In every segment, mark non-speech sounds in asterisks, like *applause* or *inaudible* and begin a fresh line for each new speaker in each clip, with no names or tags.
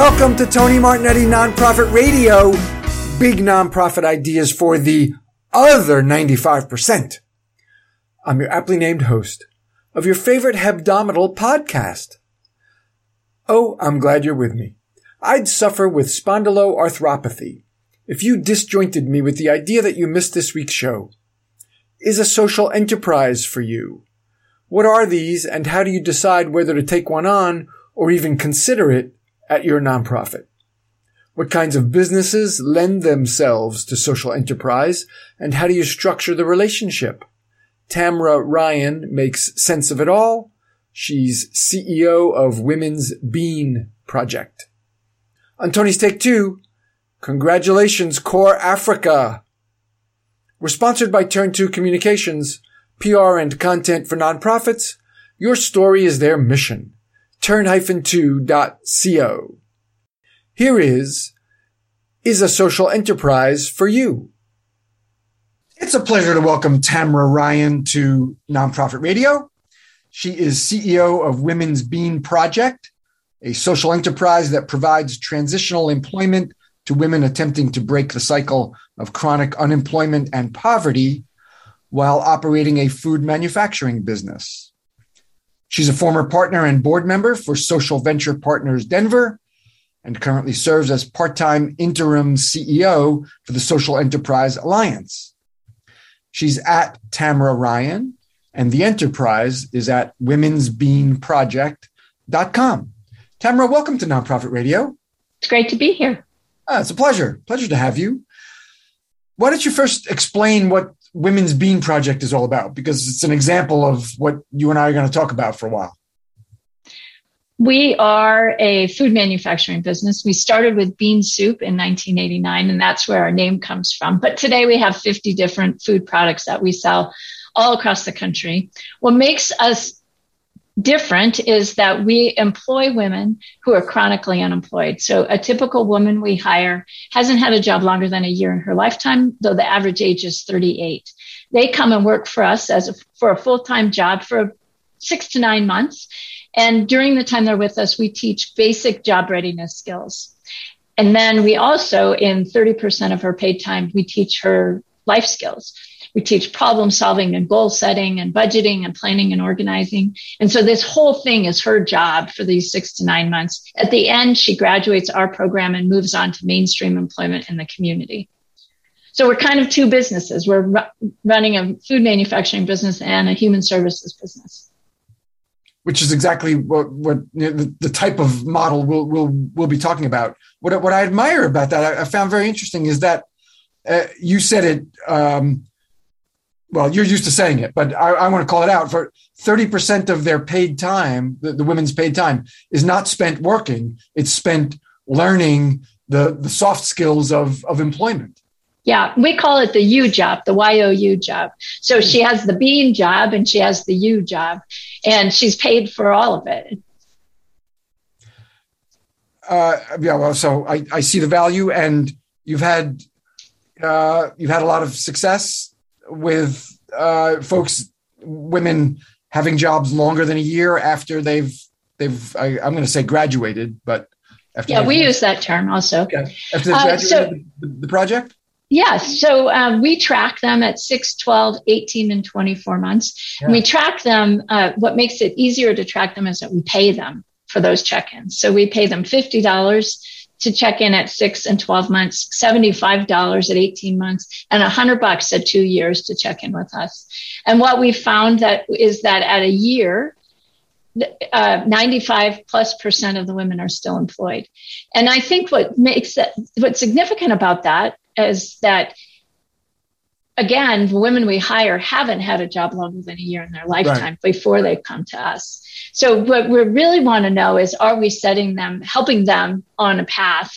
Welcome to Tony Martignetti Nonprofit Radio. Big nonprofit ideas for the other 95%. I'm your aptly named host of your favorite hebdomadal podcast. Oh, I'm glad you're with me. I'd suffer with spondyloarthropathy if you disjointed me with the idea that you missed this week's show. Is a social enterprise for you? What are these and how do you decide whether to take one on or even consider it at your nonprofit? What kinds of businesses lend themselves to social enterprise and how do you structure the relationship? Tamra Ryan makes sense of it all. She's CEO of Women's Bean Project. On Tony's Take Two, congratulations, Core Africa. We're sponsored by Turn 2 Communications, PR and content for nonprofits. Your story is their mission. Turn-2.co. Here is, is a social enterprise for you. It's a pleasure to welcome Tamra Ryan to Nonprofit Radio. She is CEO of Women's Bean Project, a social enterprise that provides transitional employment to women attempting to break the cycle of chronic unemployment and poverty while operating a food manufacturing business. She's a former partner and board member for Social Venture Partners Denver and currently serves as part time interim CEO for the Social Enterprise Alliance. She's at Tamra Ryan, and the enterprise is at womensbeanproject.com. Tamra, welcome to Nonprofit Radio.
It's great to be here.
Ah, it's a pleasure. Pleasure to have you. Why don't you first explain what Women's Bean Project is all about? Because it's an example of what you and I are going to talk about for a while.
We are a food manufacturing business. We started with bean soup in 1989, and that's where our name comes from. But today we have 50 different food products that we sell all across the country. What makes us different is that we employ women who are chronically unemployed. So a typical woman we hire hasn't had a job longer than a year in her lifetime, though the average age is 38. They come and work for us as a, for a full-time job for six to nine months. And during the time they're with us, we teach basic job readiness skills. And then we also, in 30% of her paid time, we teach her life skills. We teach problem solving and goal setting and budgeting and planning and organizing. And so this whole thing is her job for these six to nine months. At the end, she graduates our program and moves on to mainstream employment in the community. So we're kind of two businesses. We're ru- running a food manufacturing business and a human services business.
Which is exactly what, what you know, the, the, type of model we'll, we'll, we'll be talking about. What, what I admire about that, I, I found very interesting, is that uh, you said it um, well, you're used to saying it, but I, I want to call it out for 30% of their paid time, the, the, women's paid time is not spent working. It's spent learning the, the soft skills of, of employment.
Yeah, we call it the U job, the YOU job. So she has the bean job and she has the U job, and she's paid for all of it.
Uh, yeah, well, so I, I see the value, and you've had uh, you've had a lot of success with uh, folks, women having jobs longer than a year after they've they've I, am going to say graduated, but
after yeah, we use that term also.
Okay. After uh, so, the, the, project.
Yes. So um, we track them at 6, 12, 18, and 24 months. Yeah. And we track them. Uh, what makes it easier to track them is that we pay them for those check ins. So we pay them $50 to check in at six and 12 months, $75 at 18 months, and 100 bucks at two years to check in with us. And what we found that is that at a year, uh, 95 plus percent of the women are still employed. And I think what makes that, what's significant about that is that again, the women we hire haven't had a job longer than a year in their lifetime right. before they come to us. So what we really want to know is are we setting them, helping them on a path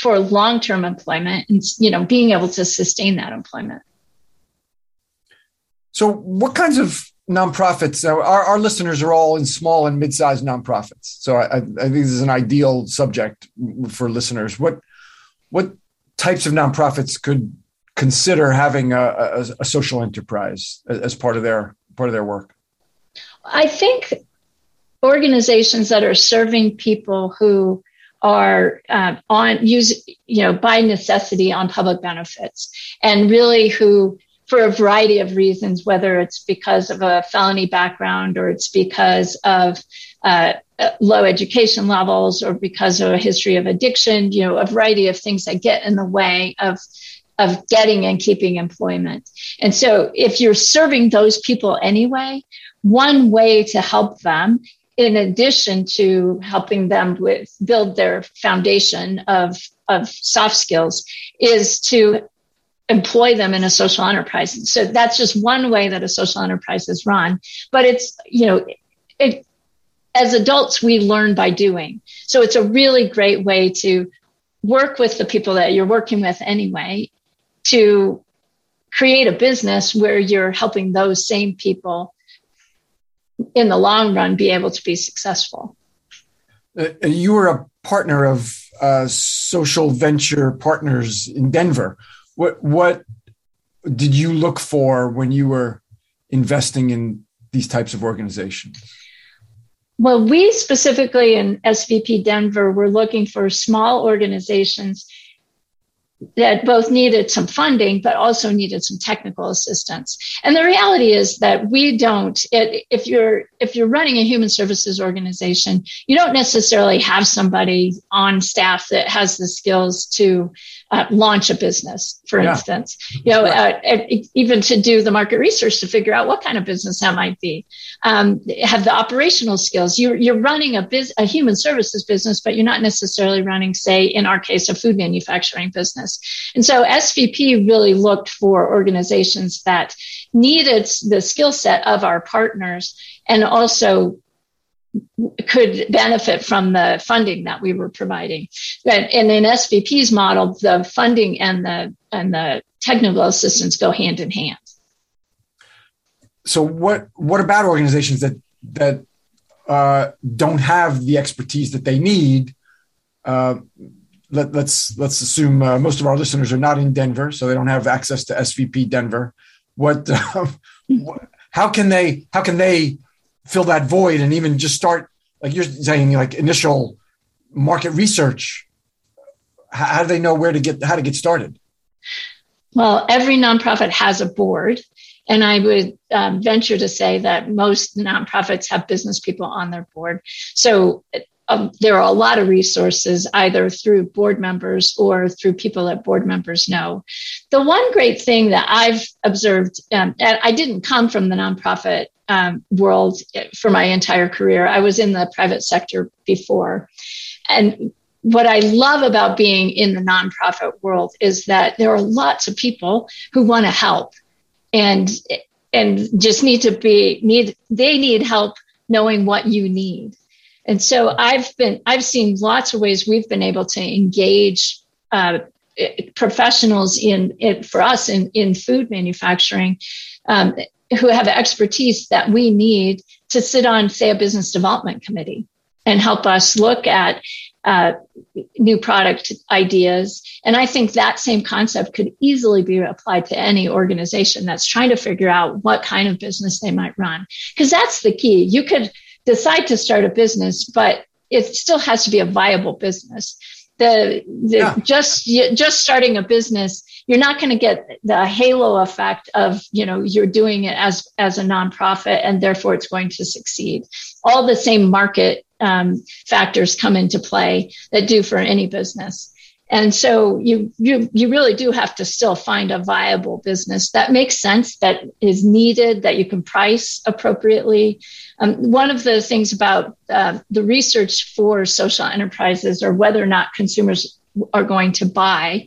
for long-term employment and you know being able to sustain that employment.
So what kinds of nonprofits uh, our, our listeners are all in small and mid-sized nonprofits. So I, I think this is an ideal subject for listeners. What what types of nonprofits could consider having a, a, a social enterprise as part of their part of their work?
I think organizations that are serving people who are uh, on use you know by necessity on public benefits and really who for a variety of reasons whether it's because of a felony background or it's because of uh, low education levels or because of a history of addiction you know a variety of things that get in the way of of getting and keeping employment. And so if you're serving those people anyway one way to help them in addition to helping them with build their foundation of, of soft skills is to employ them in a social enterprise. So that's just one way that a social enterprise is run. But it's, you know, it, as adults, we learn by doing. So it's a really great way to work with the people that you're working with anyway to create a business where you're helping those same people in the long run be able to be successful.
Uh, you were a partner of uh, Social Venture Partners in Denver. What what did you look for when you were investing in these types of organizations?
Well, we specifically in SVP Denver were looking for small organizations that both needed some funding but also needed some technical assistance. And the reality is that we don't it, if you're if you're running a human services organization you don't necessarily have somebody on staff that has the skills to uh, launch a business, for yeah. instance, you know, right. uh, even to do the market research to figure out what kind of business that might be. Um, have the operational skills. You're, you're running a, biz, a human services business, but you're not necessarily running, say, in our case, a food manufacturing business. And so SVP really looked for organizations that needed the skill set of our partners and also could benefit from the funding that we were providing. And in SVP's model, the funding and the and the technical assistance go hand in hand.
So what what about organizations that that uh, don't have the expertise that they need? Uh, let, us let's, let's assume uh, most of our listeners are not in Denver, so they don't have access to SVP Denver. *laughs* What, how can they how can they fill that void and even just start like you're saying like initial market research. How do they know where to get how to get started?
Well every nonprofit has a board and i would um, venture to say that most nonprofits have business people on their board. So um, there are a lot of resources either through board members or through people that board members know. The one great thing that I've observed, um, and I didn't come from the nonprofit um, world for my entire career. I was in the private sector before. And what I love about being in the nonprofit world is that there are lots of people who want to help and and just need to be need they need help knowing what you need and so I've been, I've seen lots of ways we've been able to engage uh, professionals in, in, for us in, in food manufacturing um, who have expertise that we need to sit on, say, a business development committee and help us look at uh, new product ideas. And I think that same concept could easily be applied to any organization that's trying to figure out what kind of business they might run. Because that's the key. You could decide to start a business, but it still has to be a viable business. The, the yeah. just just starting a business, you're not going to get the halo effect of you know you're doing it as as a nonprofit and therefore it's going to succeed. All the same market um, factors come into play that do for any business. And so you, you, you really do have to still find a viable business that makes sense, that is needed, that you can price appropriately, um, one of the things about uh, the research for social enterprises or whether or not consumers are going to buy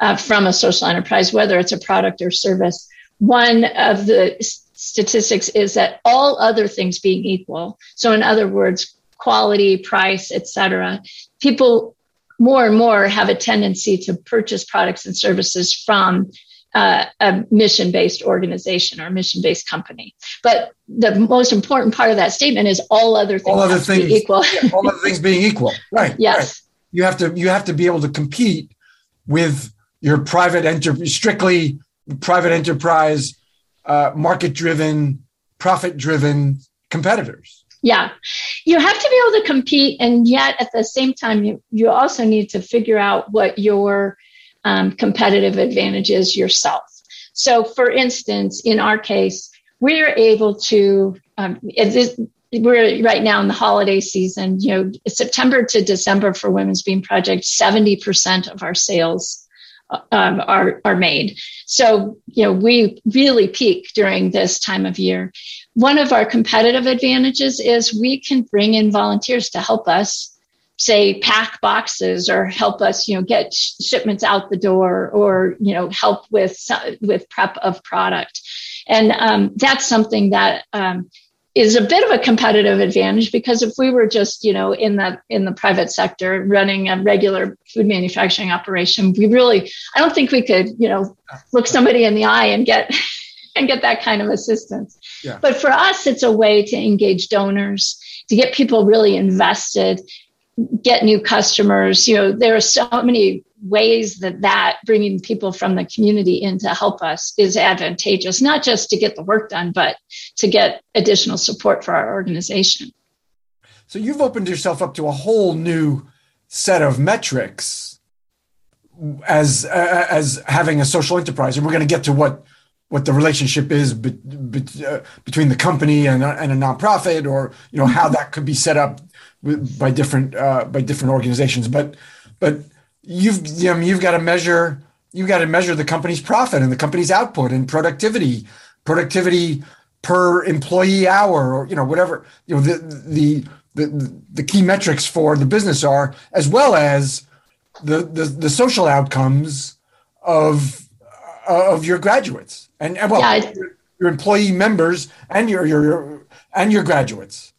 uh, from a social enterprise, whether it's a product or service, one of the statistics is that all other things being equal, so in other words, quality, price, etc., people more and more have a tendency to purchase products and services from uh, a mission based organization or mission based company. But the most important part of that statement is all other things, all other things equal.
yeah, all other things being equal. *laughs* Right.
Yes.
Right. You have to you have to be able to compete with your private enter strictly private enterprise, uh, market driven, profit driven competitors.
Yeah. you have to be able to compete, and yet at the same time, you you also need to figure out what your um, competitive advantage is yourself. So, for instance, in our case, we're able to. Um, we're right now in the holiday season. You know, September to December for Women's Bean Project, seventy percent of our sales um, are are made. So you know we really peak during this time of year. One of our competitive advantages is we can bring in volunteers to help us say pack boxes or help us you know get shipments out the door or you know help with with prep of product. And um, that's something that um, is a bit of a competitive advantage because if we were just you know in the in the private sector running a regular food manufacturing operation we really i don't think we could you know look somebody in the eye and get *laughs* and get that kind of assistance yeah. but for us it's a way to engage donors to get people really invested get new customers you know there are so many ways that that bringing people from the community in to help us is advantageous, not just to get the work done, but to get additional support for our organization.
So you've opened yourself up to a whole new set of metrics as uh, as having a social enterprise, and we're going to get to what what the relationship is be, be, uh, between the company and, and a nonprofit, or you know how that could be set up with, by different uh, by different organizations. But but you've you know, you've got to measure you've got to measure the company's profit and the company's output and productivity productivity per employee hour or you know whatever you know the the the, the key metrics for the business are as well as the the, the social outcomes of of your graduates and, and well yeah. your employee members and your your and your graduates.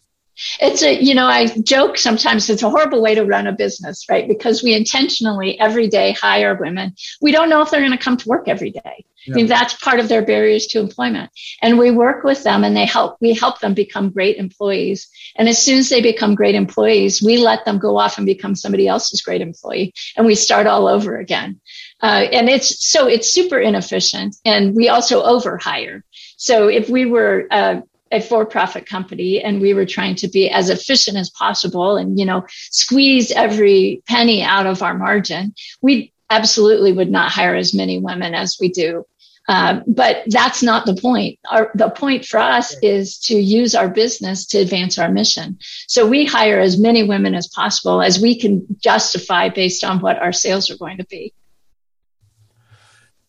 It's a you know i joke sometimes it's a horrible way to run a business right? Because we intentionally every day hire women. We don't know if they're going to come to work every day. Yeah. i mean that's part of their barriers to employment. And we work with them and they help we help them become great employees. And as soon as they become great employees we let them go off and become somebody else's great employee. And we start all over again uh, and it's so it's super inefficient and we also overhire. So if we were uh, a for-profit company and we were trying to be as efficient as possible and you know squeeze every penny out of our margin we absolutely would not hire as many women as we do. Um, but that's not the point. Our, the point for us is to use our business to advance our mission. So we hire as many women as possible as we can justify based on what our sales are going to be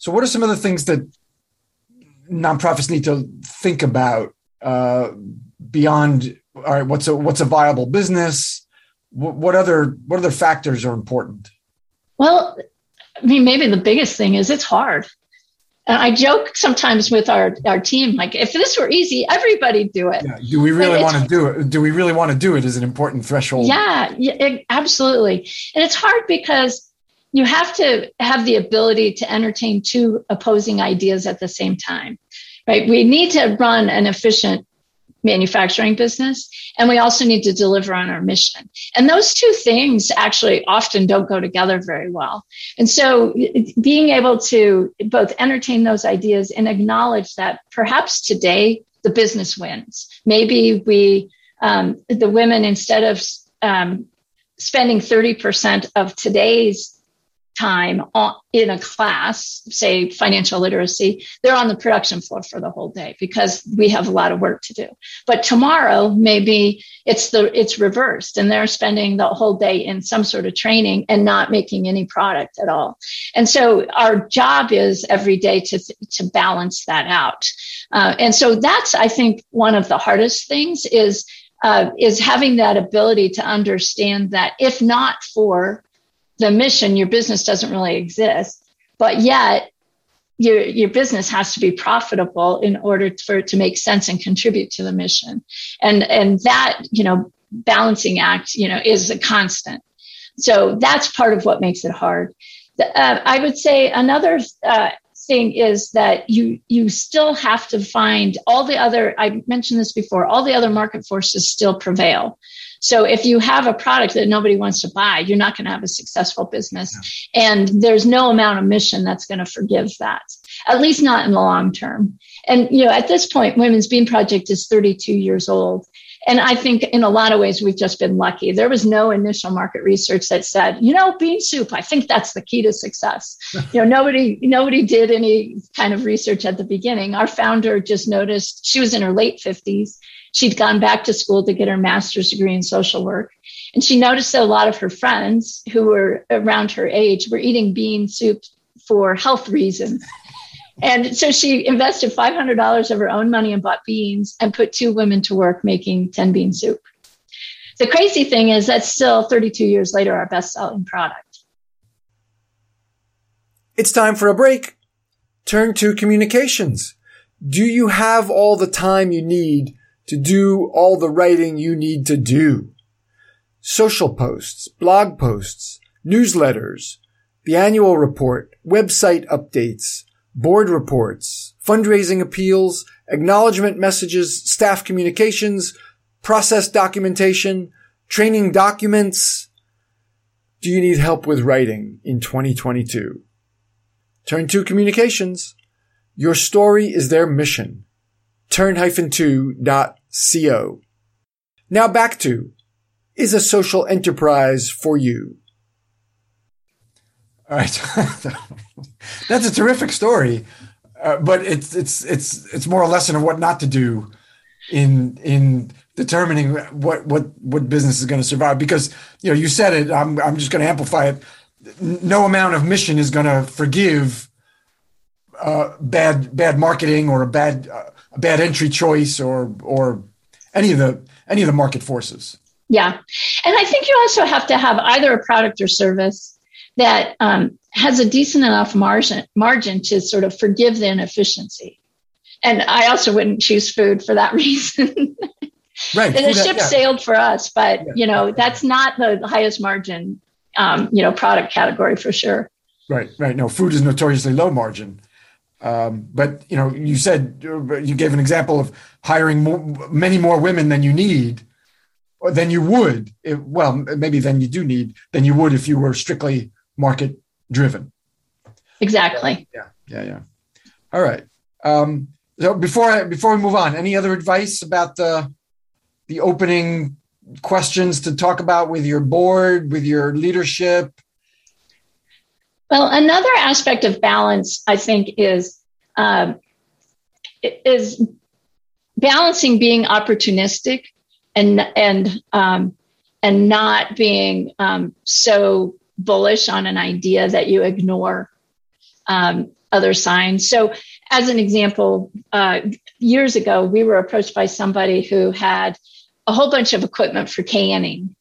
so what are some of the things that nonprofits need to think about uh, beyond all right what's a what's a viable business what, what other what other factors are important
well i mean maybe the biggest thing is it's hard and I joke sometimes with our, our team, like if this were easy, everybody'd do it.
Yeah. Do we really want to do it? Do we really want to do it? Is an important threshold.
Yeah, yeah it, absolutely. And it's hard because you have to have the ability to entertain two opposing ideas at the same time right? We need to run an efficient manufacturing business and we also need to deliver on our mission. And those two things actually often don't go together very well. And so being able to both entertain those ideas and acknowledge that perhaps today the business wins. Maybe we um, the women instead of um, spending 30% of today's time in a class, say financial literacy, they're on the production floor for the whole day because we have a lot of work to do. But tomorrow, maybe it's the it's reversed, and they're spending the whole day in some sort of training and not making any product at all. And so our job is every day to to balance that out. Uh, and so that's I think one of the hardest things is. Uh, is having that ability to understand that if not for the mission, your business doesn't really exist. But yet, your your business has to be profitable in order for it to make sense and contribute to the mission. And and that you know balancing act you know is a constant. So that's part of what makes it hard. Uh, I would say another uh, thing is that you you still have to find all the other. I mentioned this before. All the other market forces still prevail. So if you have a product that nobody wants to buy, you're not going to have a successful business. And there's no amount of mission that's going to forgive that, at least not in the long term. And, you know, at this point, Women's Bean Project is 32 years old. And I think in a lot of ways, we've just been lucky. There was no initial market research that said, you know, bean soup, I think that's the key to success. *laughs* you know, nobody, nobody did any kind of research at the beginning. Our founder just noticed she was in her late 50s. She'd gone back to school to get her master's degree in social work. And she noticed that a lot of her friends who were around her age were eating bean soup for health reasons. And so she invested $500 of her own money and bought beans and put two women to work making 10 bean soup. The crazy thing is that's still 32 years later our best selling product.
It's time for a break. Turn 2 Communications. Do you have all the time you need to do all the writing you need to do? Social posts, blog posts, newsletters, the annual report, website updates, board reports, fundraising appeals, acknowledgement messages, staff communications, process documentation, training documents. Do you need help with writing in 2022? Turn 2 Communications. Your story is their mission. Turn-2.co. Now back to is a social enterprise for you? All right. *laughs* That's a terrific story, uh, but it's it's it's it's more a lesson of what not to do in in determining what what what business is going to survive. Because you know you said it. I'm I'm just going to amplify it. No amount of mission is going to forgive uh, bad bad marketing or a bad uh, a bad entry choice or or any of the any of the market forces.
Yeah, and I think you also have to have either a product or service that um, has a decent enough margin margin to sort of forgive the inefficiency. And I also wouldn't choose food for that *laughs* reason. right. the ship yeah. sailed for us, but yeah. you know that's not the highest margin, um, you know, product category for sure.
Right. Right. No, food is notoriously low margin. Um, but you know, you said you gave an example of hiring more, many more women than you need, or than you would. If, well, maybe than you do need than you would if you were strictly market driven.
Exactly.
Yeah, yeah, yeah. All right. Um, so before I, before we move on, any other advice about the the opening questions to talk about with your board, with your leadership?
Well, another aspect of balance, I think, is um, is balancing being opportunistic and and um, and not being um, so bullish on an idea that you ignore um, other signs. So, as an example, uh, years ago, we were approached by somebody who had a whole bunch of equipment for canning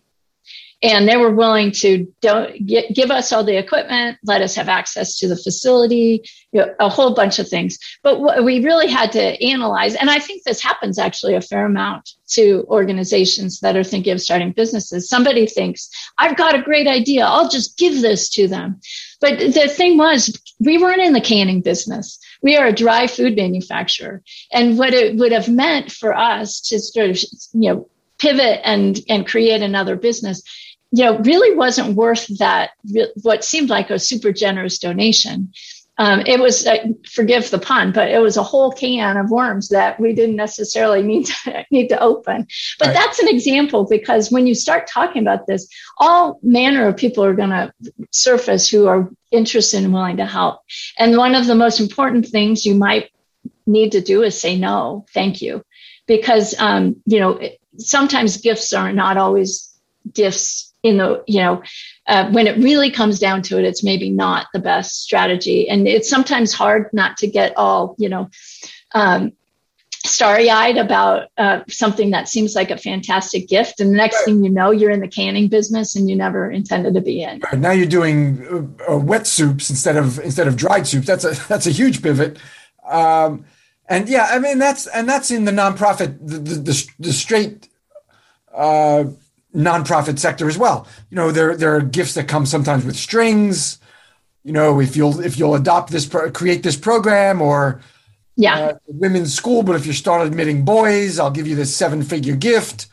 and they were willing to don't get, give us all the equipment let us have access to the facility you know, a whole bunch of things. But what we really had to analyze and i think this happens actually a fair amount to organizations that are thinking of starting businesses. Somebody thinks i've got a great idea i'll just give this to them. But the thing was we weren't in the canning business. We are a dry food manufacturer. And what it would have meant for us to sort of you know pivot and and create another business you know, really wasn't worth that, what seemed like a super generous donation. Um, it was, uh, forgive the pun, but it was a whole can of worms that we didn't necessarily need to, *laughs* need to open. But right. that's an example because when you start talking about this, all manner of people are going to surface who are interested and willing to help. And one of the most important things you might need to do is say no, thank you, because um, you know sometimes gifts are not always gifts in the you know uh, when it really comes down to it it's maybe not the best strategy. And it's sometimes hard not to get all you know um, starry-eyed about uh, something that seems like a fantastic gift. And the next right. thing you know you're in the canning business and you never intended to be in.
Right. now you're doing uh, uh, wet soups instead of instead of dried soups. That's a that's a huge pivot. Um, and yeah i mean that's and that's in the nonprofit the the, the, the straight uh, nonprofit sector as well. You know, there there are gifts that come sometimes with strings. You know, if you'll if you'll adopt this pro- create this program or
yeah, uh,
women's school, but if you start admitting boys, I'll give you this seven figure gift.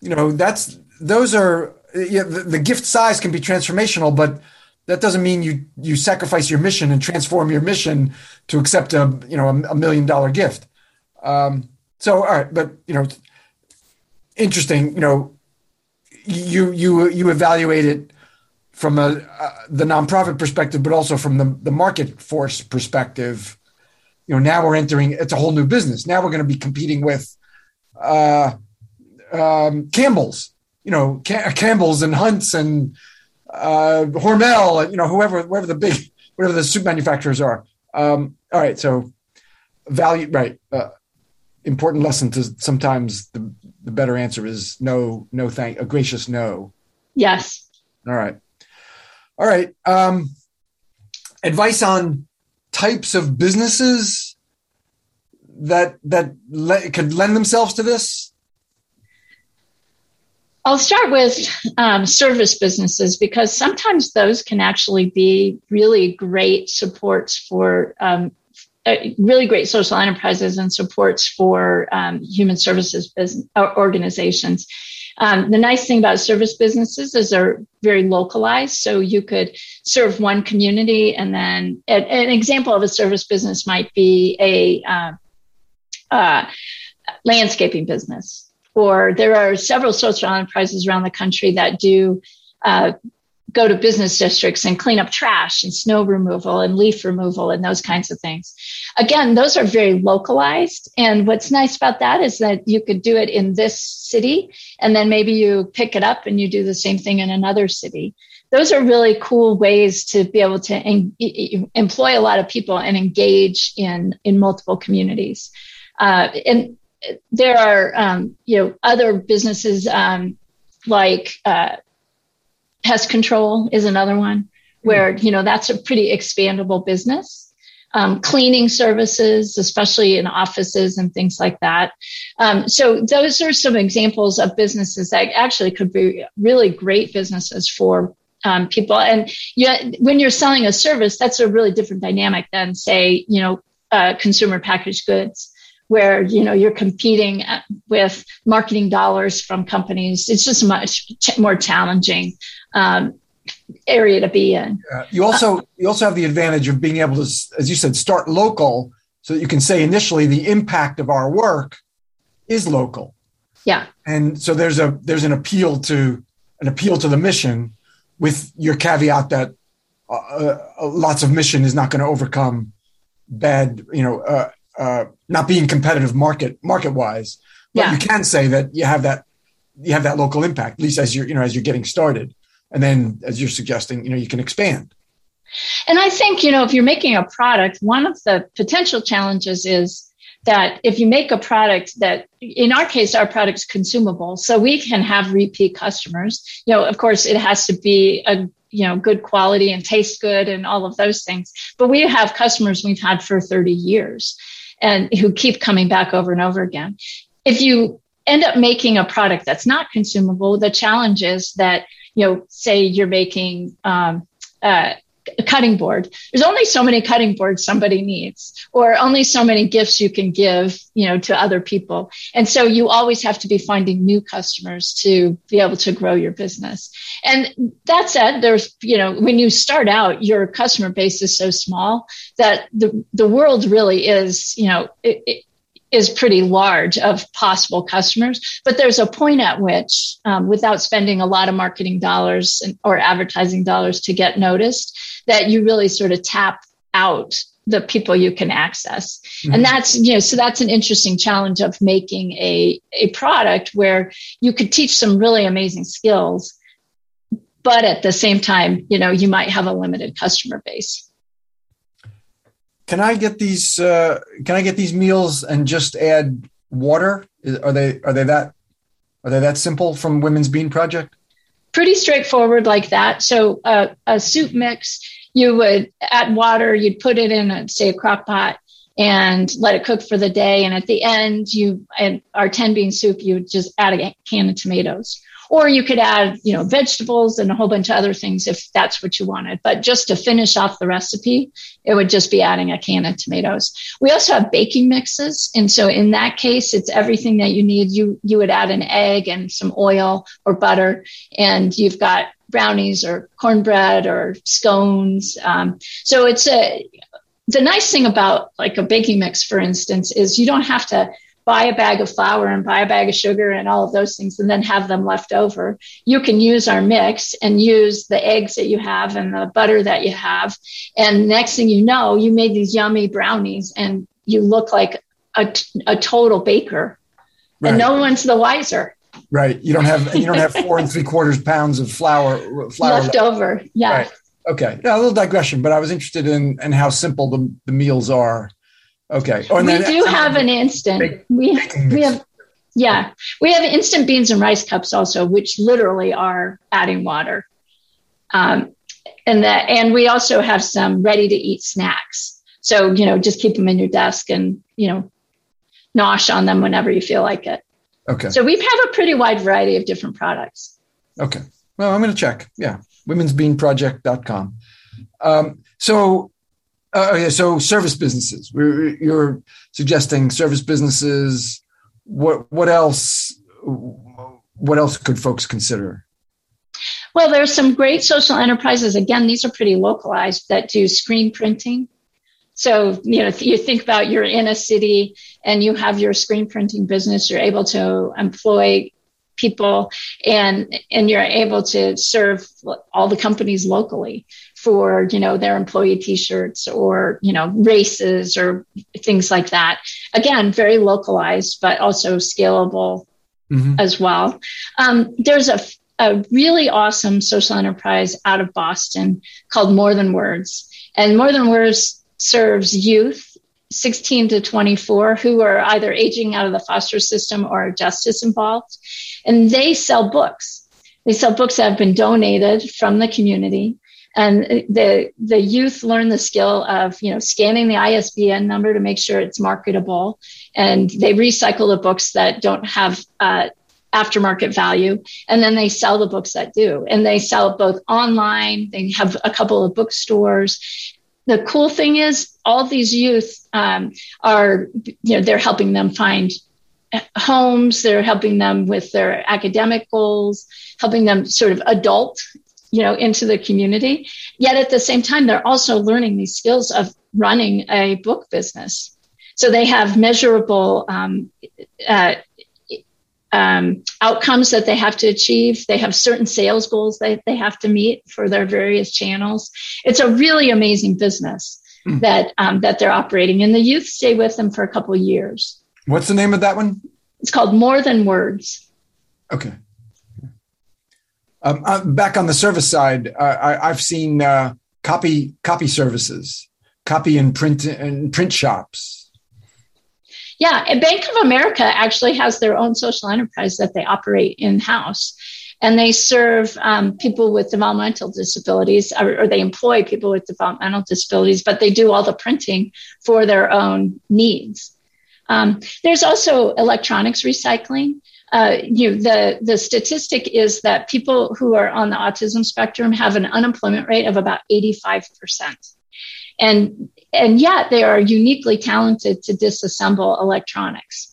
You know, that's those are yeah, the, the gift size can be transformational, but that doesn't mean you you sacrifice your mission and transform your mission to accept a you know a, a million dollar gift. Um, so all right, but you know interesting. You know, you you you evaluate it from a uh, the nonprofit perspective, but also from the the market force perspective. You know, now we're entering it's a whole new business. Now we're going to be competing with uh, um, Campbell's. You know, Campbell's and Hunts and uh, Hormel. You know, whoever whoever the big whatever the soup manufacturers are. Um, all right, so value right. Uh, important lesson to sometimes the, the better answer is no, no, thank a gracious no.
Yes.
All right. All right. Um, advice on types of businesses that that le- could lend themselves to this.
I'll start with um, service businesses because sometimes those can actually be really great supports for um, really great social enterprises and supports for um, human services business, organizations. Um, the nice thing about service businesses is they're very localized. So you could serve one community, and then an, an example of a service business might be a uh, uh, landscaping business. Or there are several social enterprises around the country that do uh, go to business districts and clean up trash and snow removal and leaf removal and those kinds of things. Again, those are very localized. And what's nice about that is that you could do it in this city and then maybe you pick it up and you do the same thing in another city. Those are really cool ways to be able to en- employ a lot of people and engage in, in multiple communities. Uh, and there are, um, you know, other businesses um, like uh, Pest control is another one where, hmm. you know, that's a pretty expandable business. Um, cleaning services, especially in offices and things like that. Um, so those are some examples of businesses that actually could be really great businesses for um, people. And yet, when you're selling a service, that's a really different dynamic than, say, you know, uh, consumer packaged goods where you know you're competing with marketing dollars from companies it's just much ch- more challenging um, area to be in
uh, you also you also have the advantage of being able to as you said start local so that you can say initially the impact of our work is local
yeah
and so there's a there's an appeal to an appeal to the mission with your caveat that uh, uh lots of mission is not going to overcome bad you know uh, uh, not being competitive market market wise. But yeah. you can say that you have that you have that local impact, at least as you're you know as you're getting started, and then as you're suggesting, you know you can expand.
And I think you know if you're making a product, one of the potential challenges is that if you make a product that in our case our product's consumable so we can have repeat customers you know of course it has to be a you know good quality and taste good and all of those things but we have customers we've had for 30 years and who keep coming back over and over again. If you end up making a product that's not consumable, the challenge is that, you know, say you're making um, uh, a cutting board. There's only so many cutting boards somebody needs, or only so many gifts you can give, you know, to other people. And so you always have to be finding new customers to be able to grow your business. And that said, there's, you know, when you start out, your customer base is so small that the, the world really is, you know, it, it, is pretty large of possible customers. But there's a point at which, um, without spending a lot of marketing dollars or advertising dollars to get noticed, that you really sort of tap out the people you can access. Mm-hmm. And that's, you know, so that's an interesting challenge of making a, a product where you could teach some really amazing skills, but at the same time, you know, you might have a limited customer base.
Can I get these, uh, can I get these meals and just add water? Are they, are they that, are they that simple from Women's Bean Project?
Pretty straightforward like that. So uh, a soup mix, you would add water, you'd put it in, a, say, a crock pot and let it cook for the day. And at the end, you, and our 10 bean soup, you would just add a can of tomatoes. Or you could add, you know, vegetables and a whole bunch of other things if that's what you wanted. But just to finish off the recipe, it would just be adding a can of tomatoes. We also have baking mixes. And so in that case, it's everything that you need. You, you would add an egg and some oil or butter, and you've got brownies or cornbread or scones. Um, so it's a, the nice thing about like a baking mix, for instance, is you don't have to buy a bag of flour and buy a bag of sugar and all of those things and then have them left over. You can use our mix and use the eggs that you have and the butter that you have. And next thing you know, you made these yummy brownies and you look like a, a total baker. Right. And no one's the wiser.
Right. You don't have you don't have four and three quarters pounds of flour flour
left, left. over. Yeah. Right.
Okay. Yeah, a little digression, but I was interested in in how simple the, the meals are. Okay.
Oh, we then, do have an instant. we we have yeah, we have instant beans and rice cups also, which literally are adding water. Um, and that and we also have some ready to eat snacks. So you know, just keep them in your desk and you know, nosh on them whenever you feel like it.
Okay.
So we have a pretty wide variety of different products.
Okay. Well, I'm going to check. Yeah. women's Womensbeanproject.com. Um, so, uh, okay, so service businesses. You're suggesting service businesses. What what else? What else could folks consider?
Well, there's some great social enterprises. Again, these are pretty localized that do screen printing. So, you know, you think about you're in a city and you have your screen printing business, you're able to employ people and and you're able to serve all the companies locally for you know their employee t-shirts or you know races or things like that again very localized but also scalable mm-hmm. as well um, there's a, a really awesome social enterprise out of boston called more than words and more than words serves youth 16 to 24 who are either aging out of the foster system or justice involved. And they sell books. They sell books that have been donated from the community. And the, the youth learn the skill of, you know, scanning the ISBN number to make sure it's marketable. And they recycle the books that don't have uh, aftermarket value. And then they sell the books that do. And they sell both online. They have a couple of bookstores the cool thing is all these youth um, are you know they're helping them find homes they're helping them with their academic goals helping them sort of adult you know into the community yet at the same time they're also learning these skills of running a book business so they have measurable um, uh, um, outcomes that they have to achieve. They have certain sales goals that they have to meet for their various channels. It's a really amazing business mm. that um, that they're operating, and the youth stay with them for a couple of years.
What's the name of that one?
It's called More Than Words.
Okay. Um, uh, back on the service side, uh, I, have seen uh, copy copy services, copy and print and print shops
yeah, Bank of America actually has their own social enterprise that they operate in house. And they serve um, people with developmental disabilities, or, or, they employ people with developmental disabilities, but they do all the printing for their own needs. Um, there's also electronics recycling. Uh, you know, the the statistic is that people who are on the autism spectrum have an unemployment rate of about 85 percent and and yet they are uniquely talented to disassemble electronics.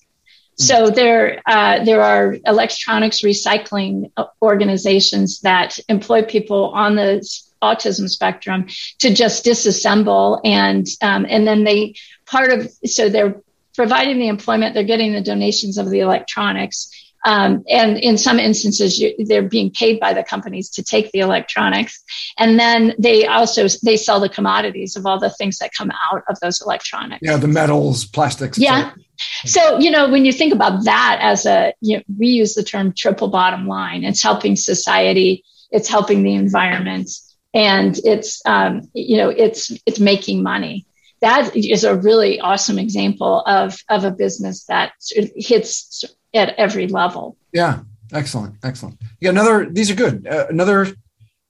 So hmm. there, uh, there are electronics recycling organizations that employ people on the autism spectrum to just disassemble and um, and then they part of so they're providing the employment, they're getting the donations of the electronics, um, and in some instances, you, they're being paid by the companies to take the electronics. And then they also, they sell the commodities of all the things that come out of those electronics.
Yeah, the metals, plastics.
Yeah. So, you know, when you think about that as a, you know, we use the term triple bottom line, it's helping society, it's helping the environment, and it's, um, you know, it's, it's making money that is a really awesome example of, of a business that hits at every level.
Yeah, excellent, excellent. Yeah, another. These are good. Uh, another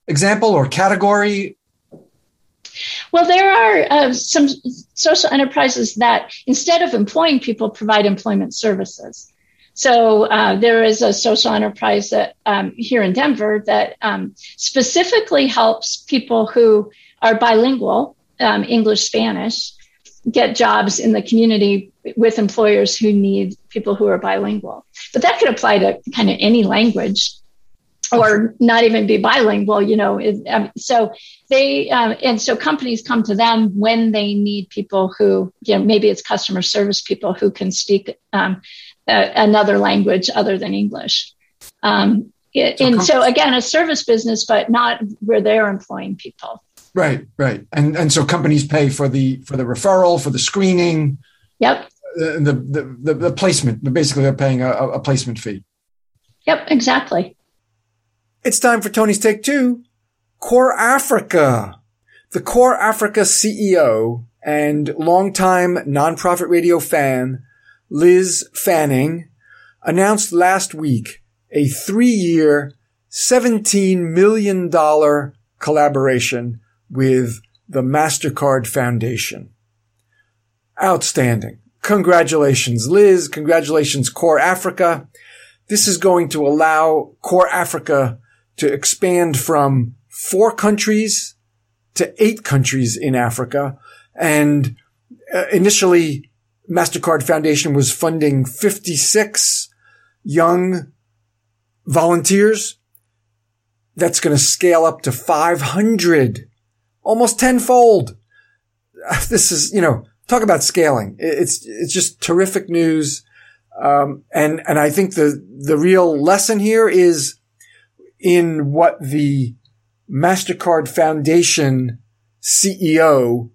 example or category.
Well, there are uh, some social enterprises that instead of employing people, provide employment services. So uh, there is a social enterprise that um, here in Denver that um, specifically helps people who are bilingual, um, English Spanish, get jobs in the community with employers who need people who are bilingual. But that could apply to kind of any language. or not even be bilingual, you know. It, um, so they um, and so companies come to them when they need people who, you know, maybe it's customer service people who can speak um, another language other than English. Um, it, and so again, a service business, but not where they're employing people.
Right, right, and and so companies pay for the for the referral, for the screening.
Yep.
The the the, the placement. Basically, they're paying a, a placement fee.
Yep, exactly.
It's time for Tony's Take Two. CorpsAfrica. The CorpsAfrica CEO and longtime nonprofit radio fan, Liz Fanning, announced last week a three year, $17 million collaboration with the MasterCard Foundation. Outstanding. Congratulations, Liz. Congratulations, CorpsAfrica. This is going to allow CorpsAfrica to expand from four countries to eight countries in Africa. And uh, initially, MasterCard Foundation was funding 56 young volunteers. That's going to scale up to 500, almost tenfold. *laughs* This is, you know, talk about scaling. It's, it's just terrific news. Um, and, and I think the, the real lesson here is in what the MasterCard Foundation CEO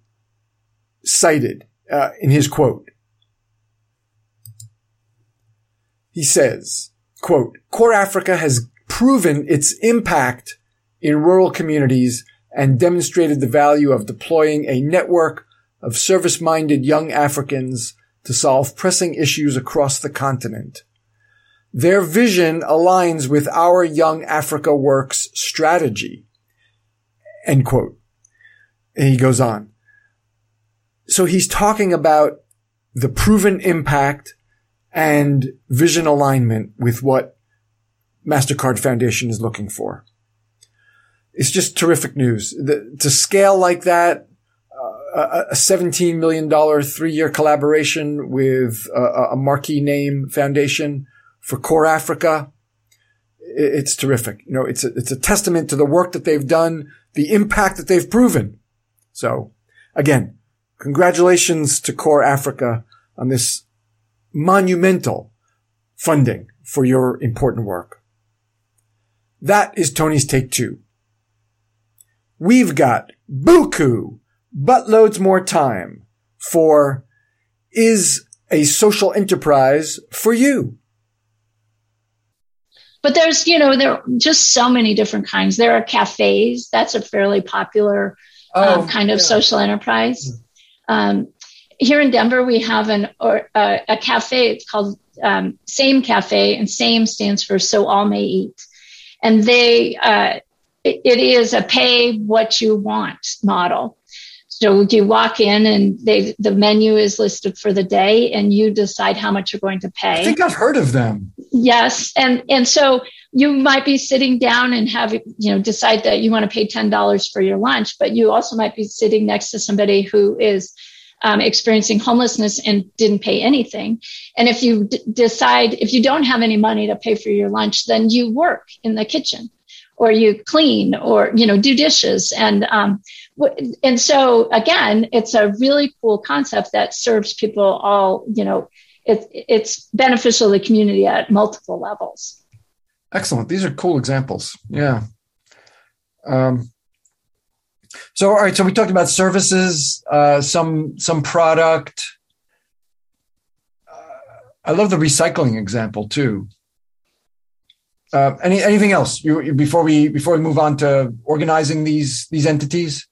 cited uh, in his quote. He says, quote, CorpsAfrica has proven its impact in rural communities and demonstrated the value of deploying a network of service-minded young Africans to solve pressing issues across the continent. Their vision aligns with our Young Africa Works strategy. End quote. And he goes on. So he's talking about the proven impact and vision alignment with what MasterCard Foundation is looking for. It's just terrific news. The, to scale like that, uh, a $17 million three year collaboration with a, a, marquee name foundation for CorpsAfrica. It's terrific. You know, it's a, it's a testament to the work that they've done, the impact that they've proven. So again, congratulations to CorpsAfrica on this monumental funding for your important work. That is Tony's take two. We've got buku, buttloads more time for is a social enterprise for you.
But there's, you know, there are just so many different kinds. There are cafes. That's a fairly popular um, oh, um, kind of yeah. social enterprise. Um, here in Denver, we have an or uh, a cafe. It's called um, Same Cafe, and Same stands for So All May Eat. And they, uh, it, is a pay what you want model. So you walk in and they the menu is listed for the day and you decide how much you're going to pay.
I think I've heard of them.
Yes. And and so you might be sitting down and have you know decide that you want to pay $10 for your lunch, but you also might be sitting next to somebody who is um, experiencing homelessness and didn't pay anything. And if you d- decide, if you don't have any money to pay for your lunch, then you work in the kitchen or you clean or, you know, do dishes. And, um, and so again, it's a really cool concept that serves people all, you know, it, it's beneficial to the community at multiple levels.
Excellent. These are cool examples. Yeah. Um, so, all right. So we talked about services, uh, some some product. Uh, I love the recycling example too. Uh, any anything else you, you, before we before we move on to organizing these these entities?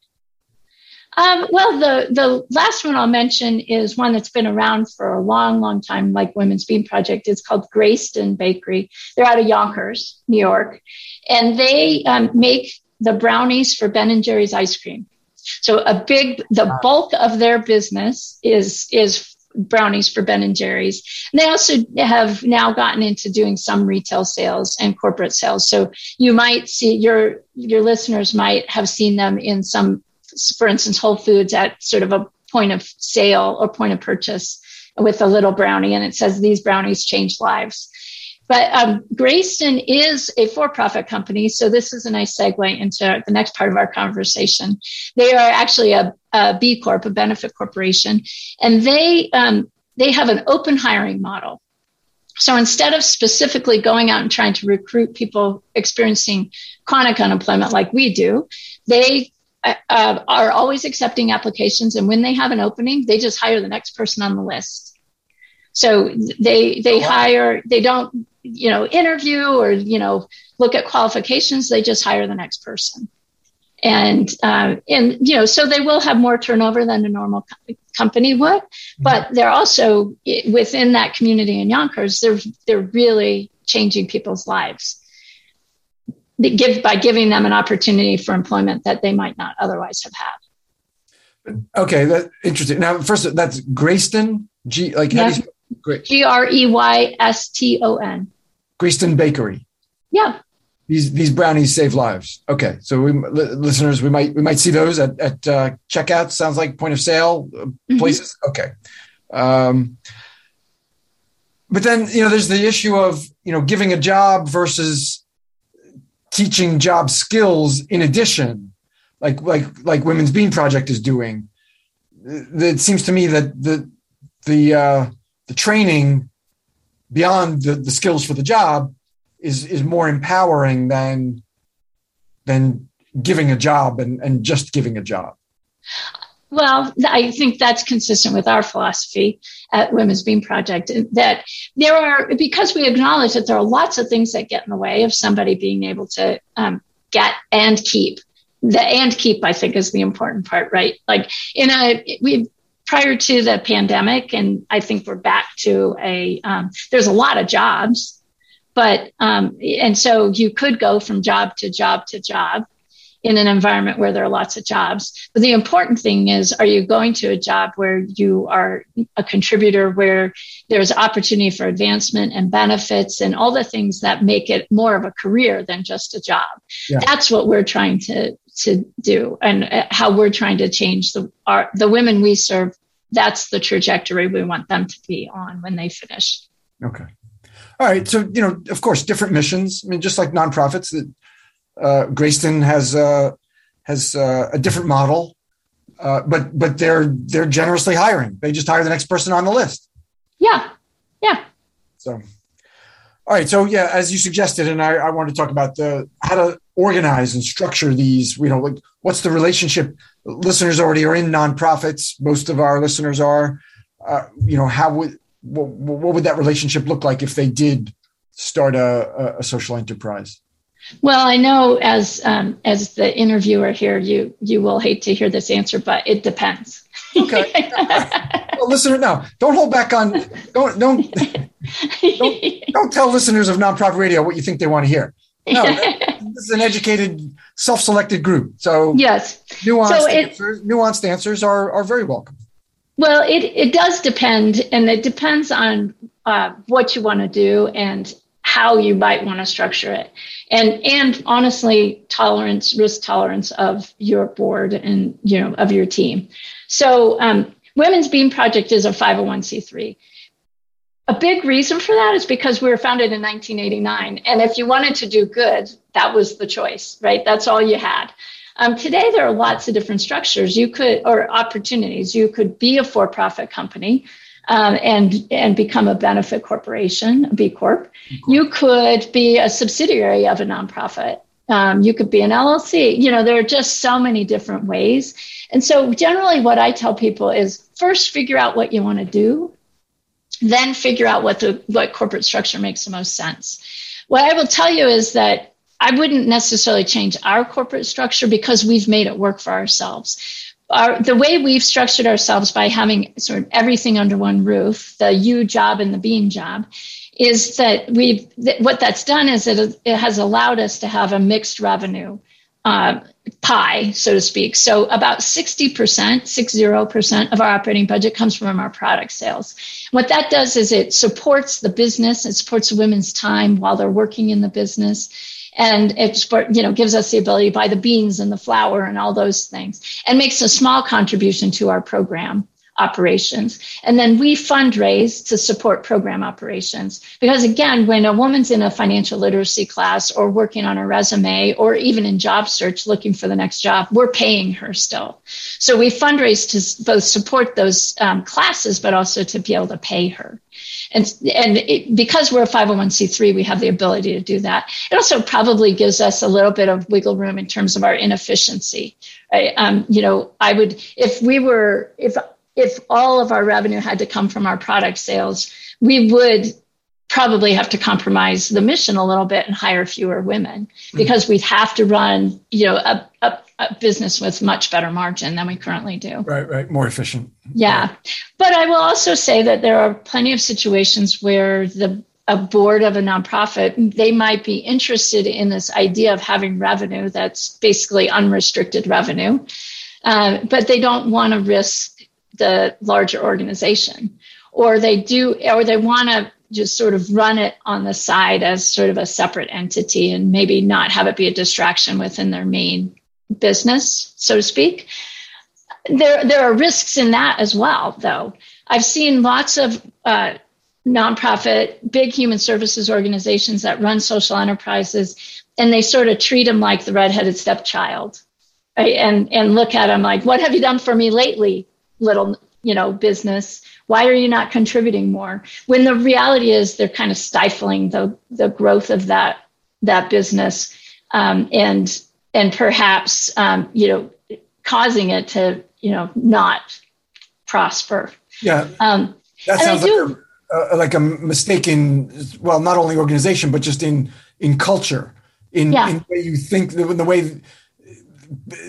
Um, well, the the last one I'll mention is one that's been around for a long, long time, like Women's Bean Project. It's called Greyston Bakery. They're out of Yonkers, New York, and they um, make the brownies for Ben and Jerry's ice cream. So a big, the bulk of their business is is brownies for Ben and Jerry's. And they also have now gotten into doing some retail sales and corporate sales. So you might see your your listeners might have seen them in some, for instance, Whole Foods at sort of a point of sale or point of purchase with a little brownie, and it says these brownies change lives. But um, Greyston is a for-profit company, so this is a nice segue into the next part of our conversation. They are actually a, a B Corp, a benefit corporation, and they um, they have an open hiring model. So instead of specifically going out and trying to recruit people experiencing chronic unemployment like we do, they uh, uh, are always accepting applications. And when they have an opening, they just hire the next person on the list. So they they hire they don't you know interview or you know look at qualifications. They just hire the next person, and uh, and you know so they will have more turnover than a normal co- company would, mm-hmm. but they're also within that community in Yonkers. They're they're really changing people's lives. They give by giving them an opportunity for employment that they might not otherwise have had.
Okay, that interesting. Now, first, that's Greyston. G like how do you.
G R E Y S T O N.
Greyston Bakery.
Yeah.
These these brownies save lives. Okay, so we listeners we might we might see those at at uh, checkout. Sounds like point of sale uh, mm-hmm. places. Okay. Um, but then you know there's the issue of you know giving a job versus teaching job skills in addition like like like women's bean project is doing it seems to me that the the uh, the training beyond the, the skills for the job is is more empowering than than giving a job and, and just giving a job.
Well, I think that's consistent with our philosophy at Women's Bean Project that there are, because we acknowledge that there are lots of things that get in the way of somebody being able to um, get and keep. The and keep, I think, is the important part, right? Like in a, we prior to the pandemic, and I think we're back to a, um, there's a lot of jobs, but, um, and so you could go from job to job to job in an environment where there are lots of jobs. But the important thing is, are you going to a job where you are a contributor, where there's opportunity for advancement and benefits and all the things that make it more of a career than just a job? Yeah. That's what we're trying to to do and uh, how we're trying to change the our, the women we serve that's the trajectory we want them to be on when they finish
okay all right so you know of course different missions i mean just like nonprofits that uh, Greyston has uh, has uh, a different model uh, but but they're they're generously hiring they just hire the next person on the list
yeah yeah
so all right. So yeah, as you suggested, and I, I want to talk about the how to organize and structure these. You know, like what's the relationship? Listeners already are in nonprofits. Most of our listeners are. Uh, you know, how would what, what, would that relationship look like if they did start a, a social enterprise?
Well, I know as um, as the interviewer here, you you will hate to hear this answer, but it depends.
okay. well, listener, no, don't hold back on. Don't don't don't, don't tell listeners of nonprofit radio what you think they want to hear. No, *laughs* this is an educated, self-selected group. So
yes,
nuanced, so it, answers, nuanced answers are are very welcome.
Well, it it does depend, and it depends on uh, what you want to do and how you might want to structure it, and and honestly, tolerance, risk tolerance of your board and you know of your team. So, um, Women's Bean Project is a 501c3 a big reason for that is because we were founded in 1989. And if you wanted to do good, that was the choice, right? That's all you had. Um, today, there are lots of different structures you could, or opportunities. You could be a for profit company. Um, and and become a benefit corporation, a B Corp. You could be a subsidiary of a nonprofit. Um, you could be an LLC. You know, there are just so many different ways. And so, generally, what I tell people is first figure out what you want to do, then figure out what the what corporate structure makes the most sense. What I will tell you is that I wouldn't necessarily change our corporate structure because we've made it work for ourselves. Our, the way we've structured ourselves by having sort of everything under one roof, the you job and the bean job, is that we've what that's done is it, it has allowed us to have a mixed revenue uh, pie, so to speak. So about 60%, 60% of our operating budget comes from our product sales. What that does is it supports the business, it supports women's time while they're working in the business. And it you know gives us the ability to buy the beans and the flour and all those things, and makes a small contribution to our program operations. And then we fundraise to support program operations. Because again, when a woman's in a financial literacy class or working on a resume or even in job search looking for the next job, we're paying her still. So we fundraise to both support those um, classes, but also to be able to pay her. And, and it, because we're a 501c3, we have the ability to do that. It also probably gives us a little bit of wiggle room in terms of our inefficiency. Right? Um, you know, I would, if we were, if if all of our revenue had to come from our product sales, we would probably have to compromise the mission a little bit and hire fewer women mm-hmm. because mm-hmm. we'd have to run, you know, a, a, a, business with much better margin than we currently do.
Right, right, more efficient.
Yeah, but I will also say that there are plenty of situations where the a board of a nonprofit they might be interested in this idea of having revenue that's basically unrestricted revenue, uh, but they don't want to risk the larger organization. Or they do or they want to just sort of run it on the side as sort of a separate entity and maybe not have it be a distraction within their main business so to speak. There there are risks in that as well though. I've seen lots of uh, nonprofit big human services organizations that run social enterprises and they sort of treat them like the redheaded stepchild. Right? and and look at them like what have you done for me lately little you know business. Why are you not contributing more? When the reality is they're kind of stifling the the growth of that that business um, and and perhaps um, you know causing it to you know not prosper.
Yeah. Um, that sounds like do, a, like a mistaken well not only organization but just in in culture. In, yeah. in the way you think in the way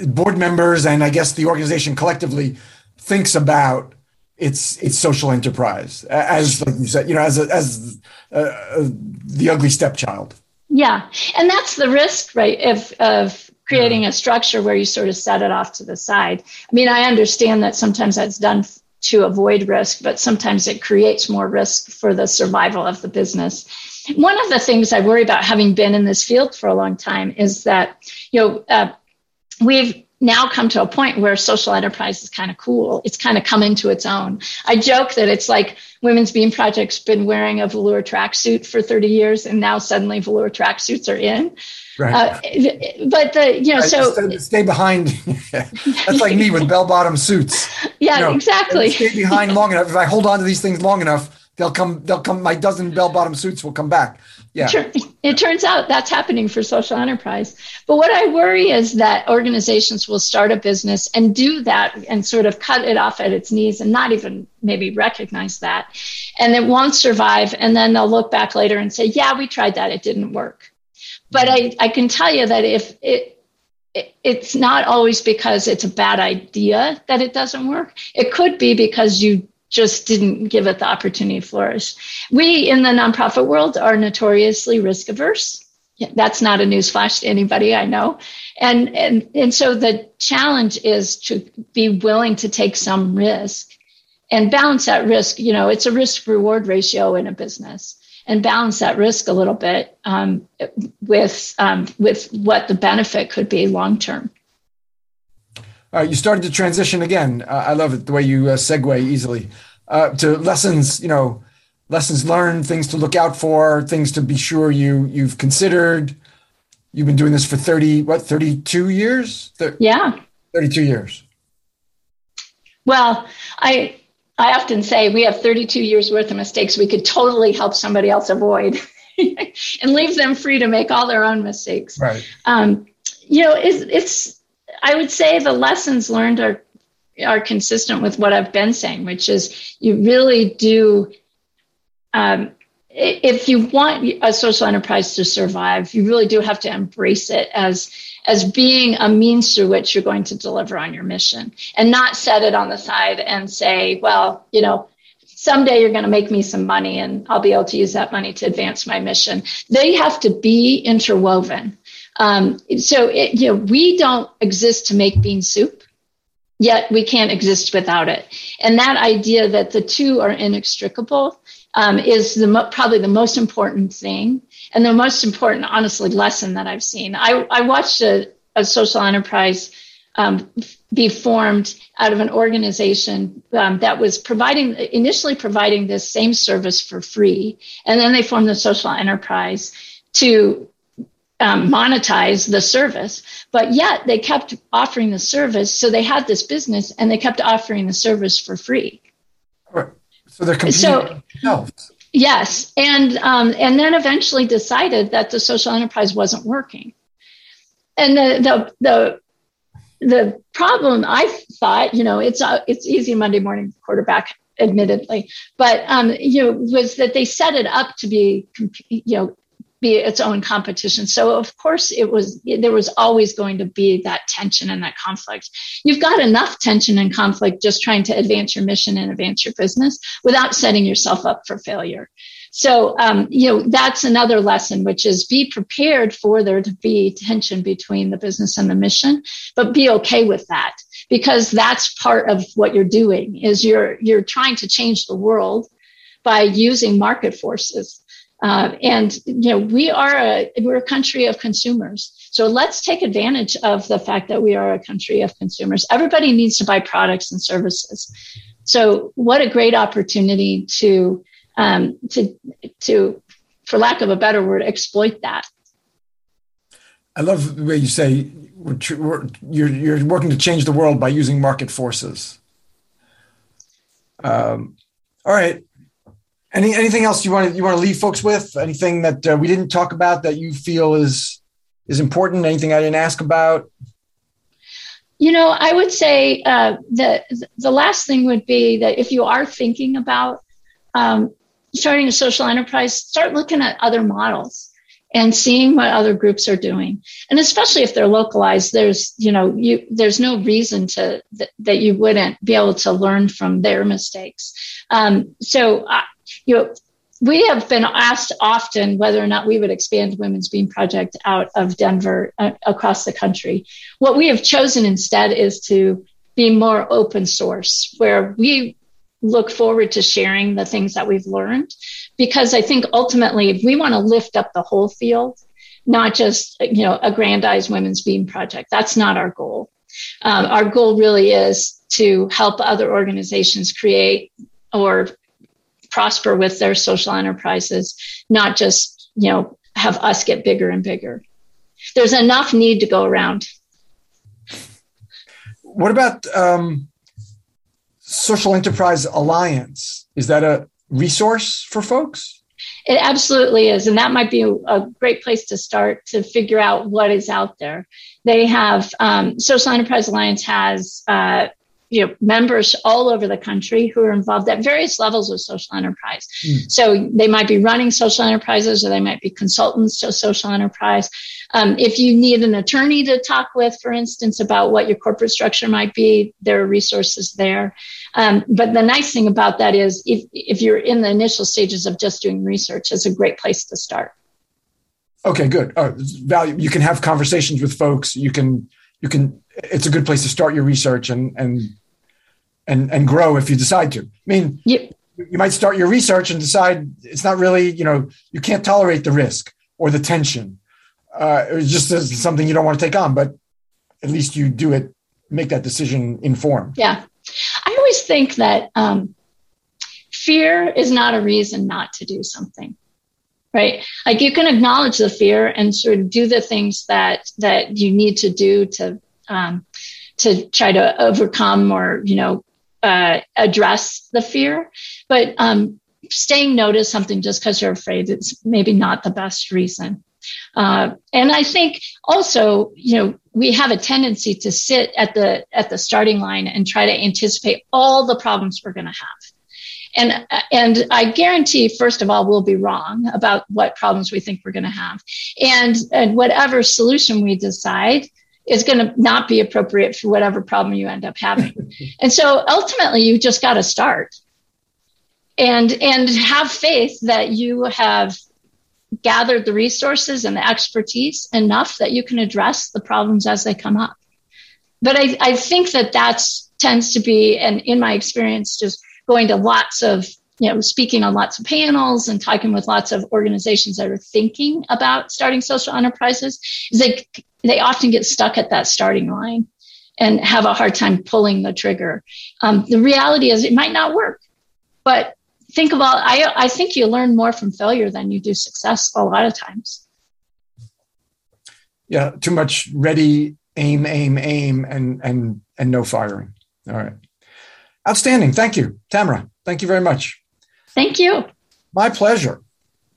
board members and i guess the organization collectively thinks about its its social enterprise as like you said you know as a, as a, a, the ugly stepchild.
Yeah. And that's the risk right of of creating a structure where you sort of set it off to the side. I mean i understand that sometimes that's done to avoid risk but sometimes it creates more risk for the survival of the business. One of the things i worry about having been in this field for a long time is that you know uh, we've now come to a point where social enterprise is kind of cool. It's kind of come into its own. I joke that it's like Women's Bean Project's been wearing a velour tracksuit for 30 years, and now suddenly velour tracksuits are in. Right. Uh, but the you know so
stay, stay behind. *laughs* That's like me with bell bottom suits.
Yeah,
you know,
exactly.
Stay behind long enough. If I hold on to these things long enough, they'll come. They'll come. My dozen bell bottom suits will come back. Yeah.
It turns out that's happening for social enterprise. But what I worry is that organizations will start a business and do that and sort of cut it off at its knees and not even maybe recognize that. And it won't survive. And then they'll look back later and say, yeah, we tried that. It didn't work. But I, I can tell you that if it, it's not always because it's a bad idea that it doesn't work. It could be because you just didn't give it the opportunity to flourish. We in the nonprofit world are notoriously risk averse. That's not a newsflash to anybody I know. And, and, and so the challenge is to be willing to take some risk and balance that risk. You know, it's a risk reward ratio in a business and balance that risk a little bit um, with, um, with what the benefit could be long term.
All right, you started to transition again. Uh, I love it the way you uh, segue easily uh, to lessons. You know, lessons learned, things to look out for, things to be sure you you've considered. You've been doing this for thirty what thirty two years?
Th- yeah,
thirty two years.
Well, I I often say we have 32 years worth of mistakes we could totally help somebody else avoid *laughs* and leave them free to make all their own mistakes.
Right. Um,
you know, it's, it's I would say the lessons learned are are consistent with what I've been saying, which is you really do. Um, if you want a social enterprise to survive, you really do have to embrace it as as being a means through which you're going to deliver on your mission, and not set it on the side and say, "Well, you know, someday you're going to make me some money, and I'll be able to use that money to advance my mission." They have to be interwoven. Um, so, it, you know, we don't exist to make bean soup, yet we can't exist without it. And that idea that the two are inextricable um, is the mo- probably the most important thing and the most important, honestly, lesson that I've seen. I, I watched a, a social enterprise um, be formed out of an organization um, that was providing initially providing this same service for free, and then they formed the social enterprise to um, monetize the service. But yet they kept offering the service, so they had this business, and they kept offering the service for free.
Right. So they're competing so, themselves.
Yes, and um, and then eventually decided that the social enterprise wasn't working, and the the the the problem I thought, you know, it's uh, it's easy Monday morning quarterback, admittedly, but um, you know, was that they set it up to be, you know, be its own competition. So of course it was there was always going to be that tension and that conflict. You've got enough tension and conflict just trying to advance your mission and advance your business without setting yourself up for failure. So, um, you know, that's another lesson, which is be prepared for there to be tension between the business and the mission, but be okay with that because that's part of what you're doing is you're, you're trying to change the world by using market forces. Uh, and you know we are a we're a country of consumers. So let's take advantage of the fact that we are a country of consumers. Everybody needs to buy products and services. So what a great opportunity to um, to to for lack of a better word exploit that.
I love the way you say we're, you're, you're working to change the world by using market forces. Um, all right any anything else you want to you want to leave folks with anything that uh, we didn't talk about that you feel is is important anything i didn't ask about
you know i would say uh, the the last thing would be that if you are thinking about um, starting a social enterprise, start looking at other models and seeing what other groups are doing. And especially if they're localized, there's, you know, you, there's no reason to, th- that you wouldn't be able to learn from their mistakes. Um, so, uh, you know, we have been asked often whether or not we would expand Women's Bean Project out of Denver uh, across the country. What we have chosen instead is to be more open source, where we look forward to sharing the things that we've learned because I think ultimately if we want to lift up the whole field, not just you know aggrandize Women's Bean Project. That's not our goal. Um, our goal really is to help other organizations create or prosper with their social enterprises, not just you know have us get bigger and bigger. There's enough need to go around.
What about um, Social Enterprise Alliance. Is that a resource for folks?
It absolutely is. And that might be a great place to start to figure out what is out there. They have, um, Social Enterprise Alliance has uh, you know members all over the country who are involved at various levels of social enterprise. Mm. so they might be running social enterprises or they might be consultants to social enterprise. Um, if you need an attorney to talk with for instance about what your corporate structure might be there are resources there. Um, but the nice thing about that is if, if you're in the initial stages of just doing research it's a great place to start.
Okay good. Uh, value you can have conversations with folks. You can you can it's a good place to start your research and and and and grow if you decide to. I mean, yep. you might start your research and decide it's not really, you know, you can't tolerate the risk or the tension. Uh, it's just something you don't want to take on, but at least you do it, make that decision informed.
Yeah, I always think that um, fear is not a reason not to do something right like you can acknowledge the fear and sort of do the things that that you need to do to um, to try to overcome or you know uh, address the fear. But um, staying no to something just because you're afraid is maybe not the best reason. Uh, and I think also, you know, we have a tendency to sit at the at the starting line and try to anticipate all the problems we're going to have. And and I guarantee, first of all, we'll be wrong about what problems we think we're going to have, and and whatever solution we decide, is going to not be appropriate for whatever problem you end up having. *laughs* and so ultimately you just got to start and and have faith that you have gathered the resources and the expertise enough that you can address the problems as they come up. But I, I think that that's tends to be, and in my experience, just going to lots of you know, speaking on lots of panels and talking with lots of organizations that are thinking about starting social enterprises, is they they often get stuck at that starting line and have a hard time pulling the trigger. Um, the reality is it might not work, but think about, I, I think you learn more from failure than you do success a lot of times.
Yeah, too much ready, aim, aim, aim, and and and no firing. All right. Outstanding. Thank you, Tamra. Thank you very much.
Thank you.
My pleasure.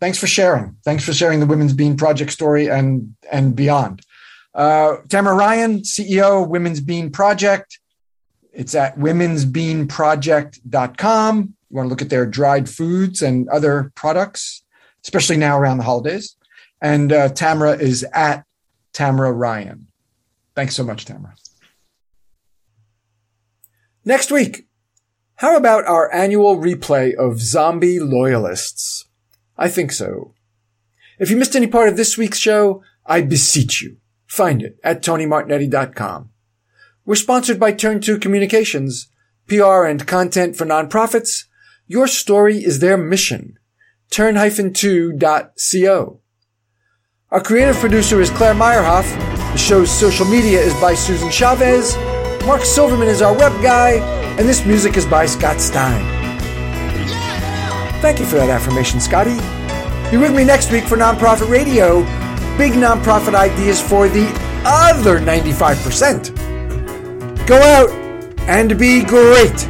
Thanks for sharing. Thanks for sharing the Women's Bean Project story and and beyond. Uh, Tamra Ryan, CEO, Women's Bean Project. It's at womensbeanproject.com. You want to look at their dried foods and other products, especially now around the holidays. And uh, Tamra is at Tamra Ryan. Thanks so much, Tamra. Next week, how about our annual replay of Zombie Loyalists? I think so. If you missed any part of this week's show, I beseech you, find it at tonymartignetti.com. We're sponsored by Turn 2 Communications, PR and content for nonprofits. Your story is their mission. Turn-2.co. Our creative producer is Claire Meyerhoff. The show's social media is by Susan Chavez. Mark Silverman is our web guy, and this music is by Scott Stein. Thank you for that affirmation, Scotty. Be with me next week for Nonprofit Radio. Big nonprofit ideas for the other 95%. Go out and be great.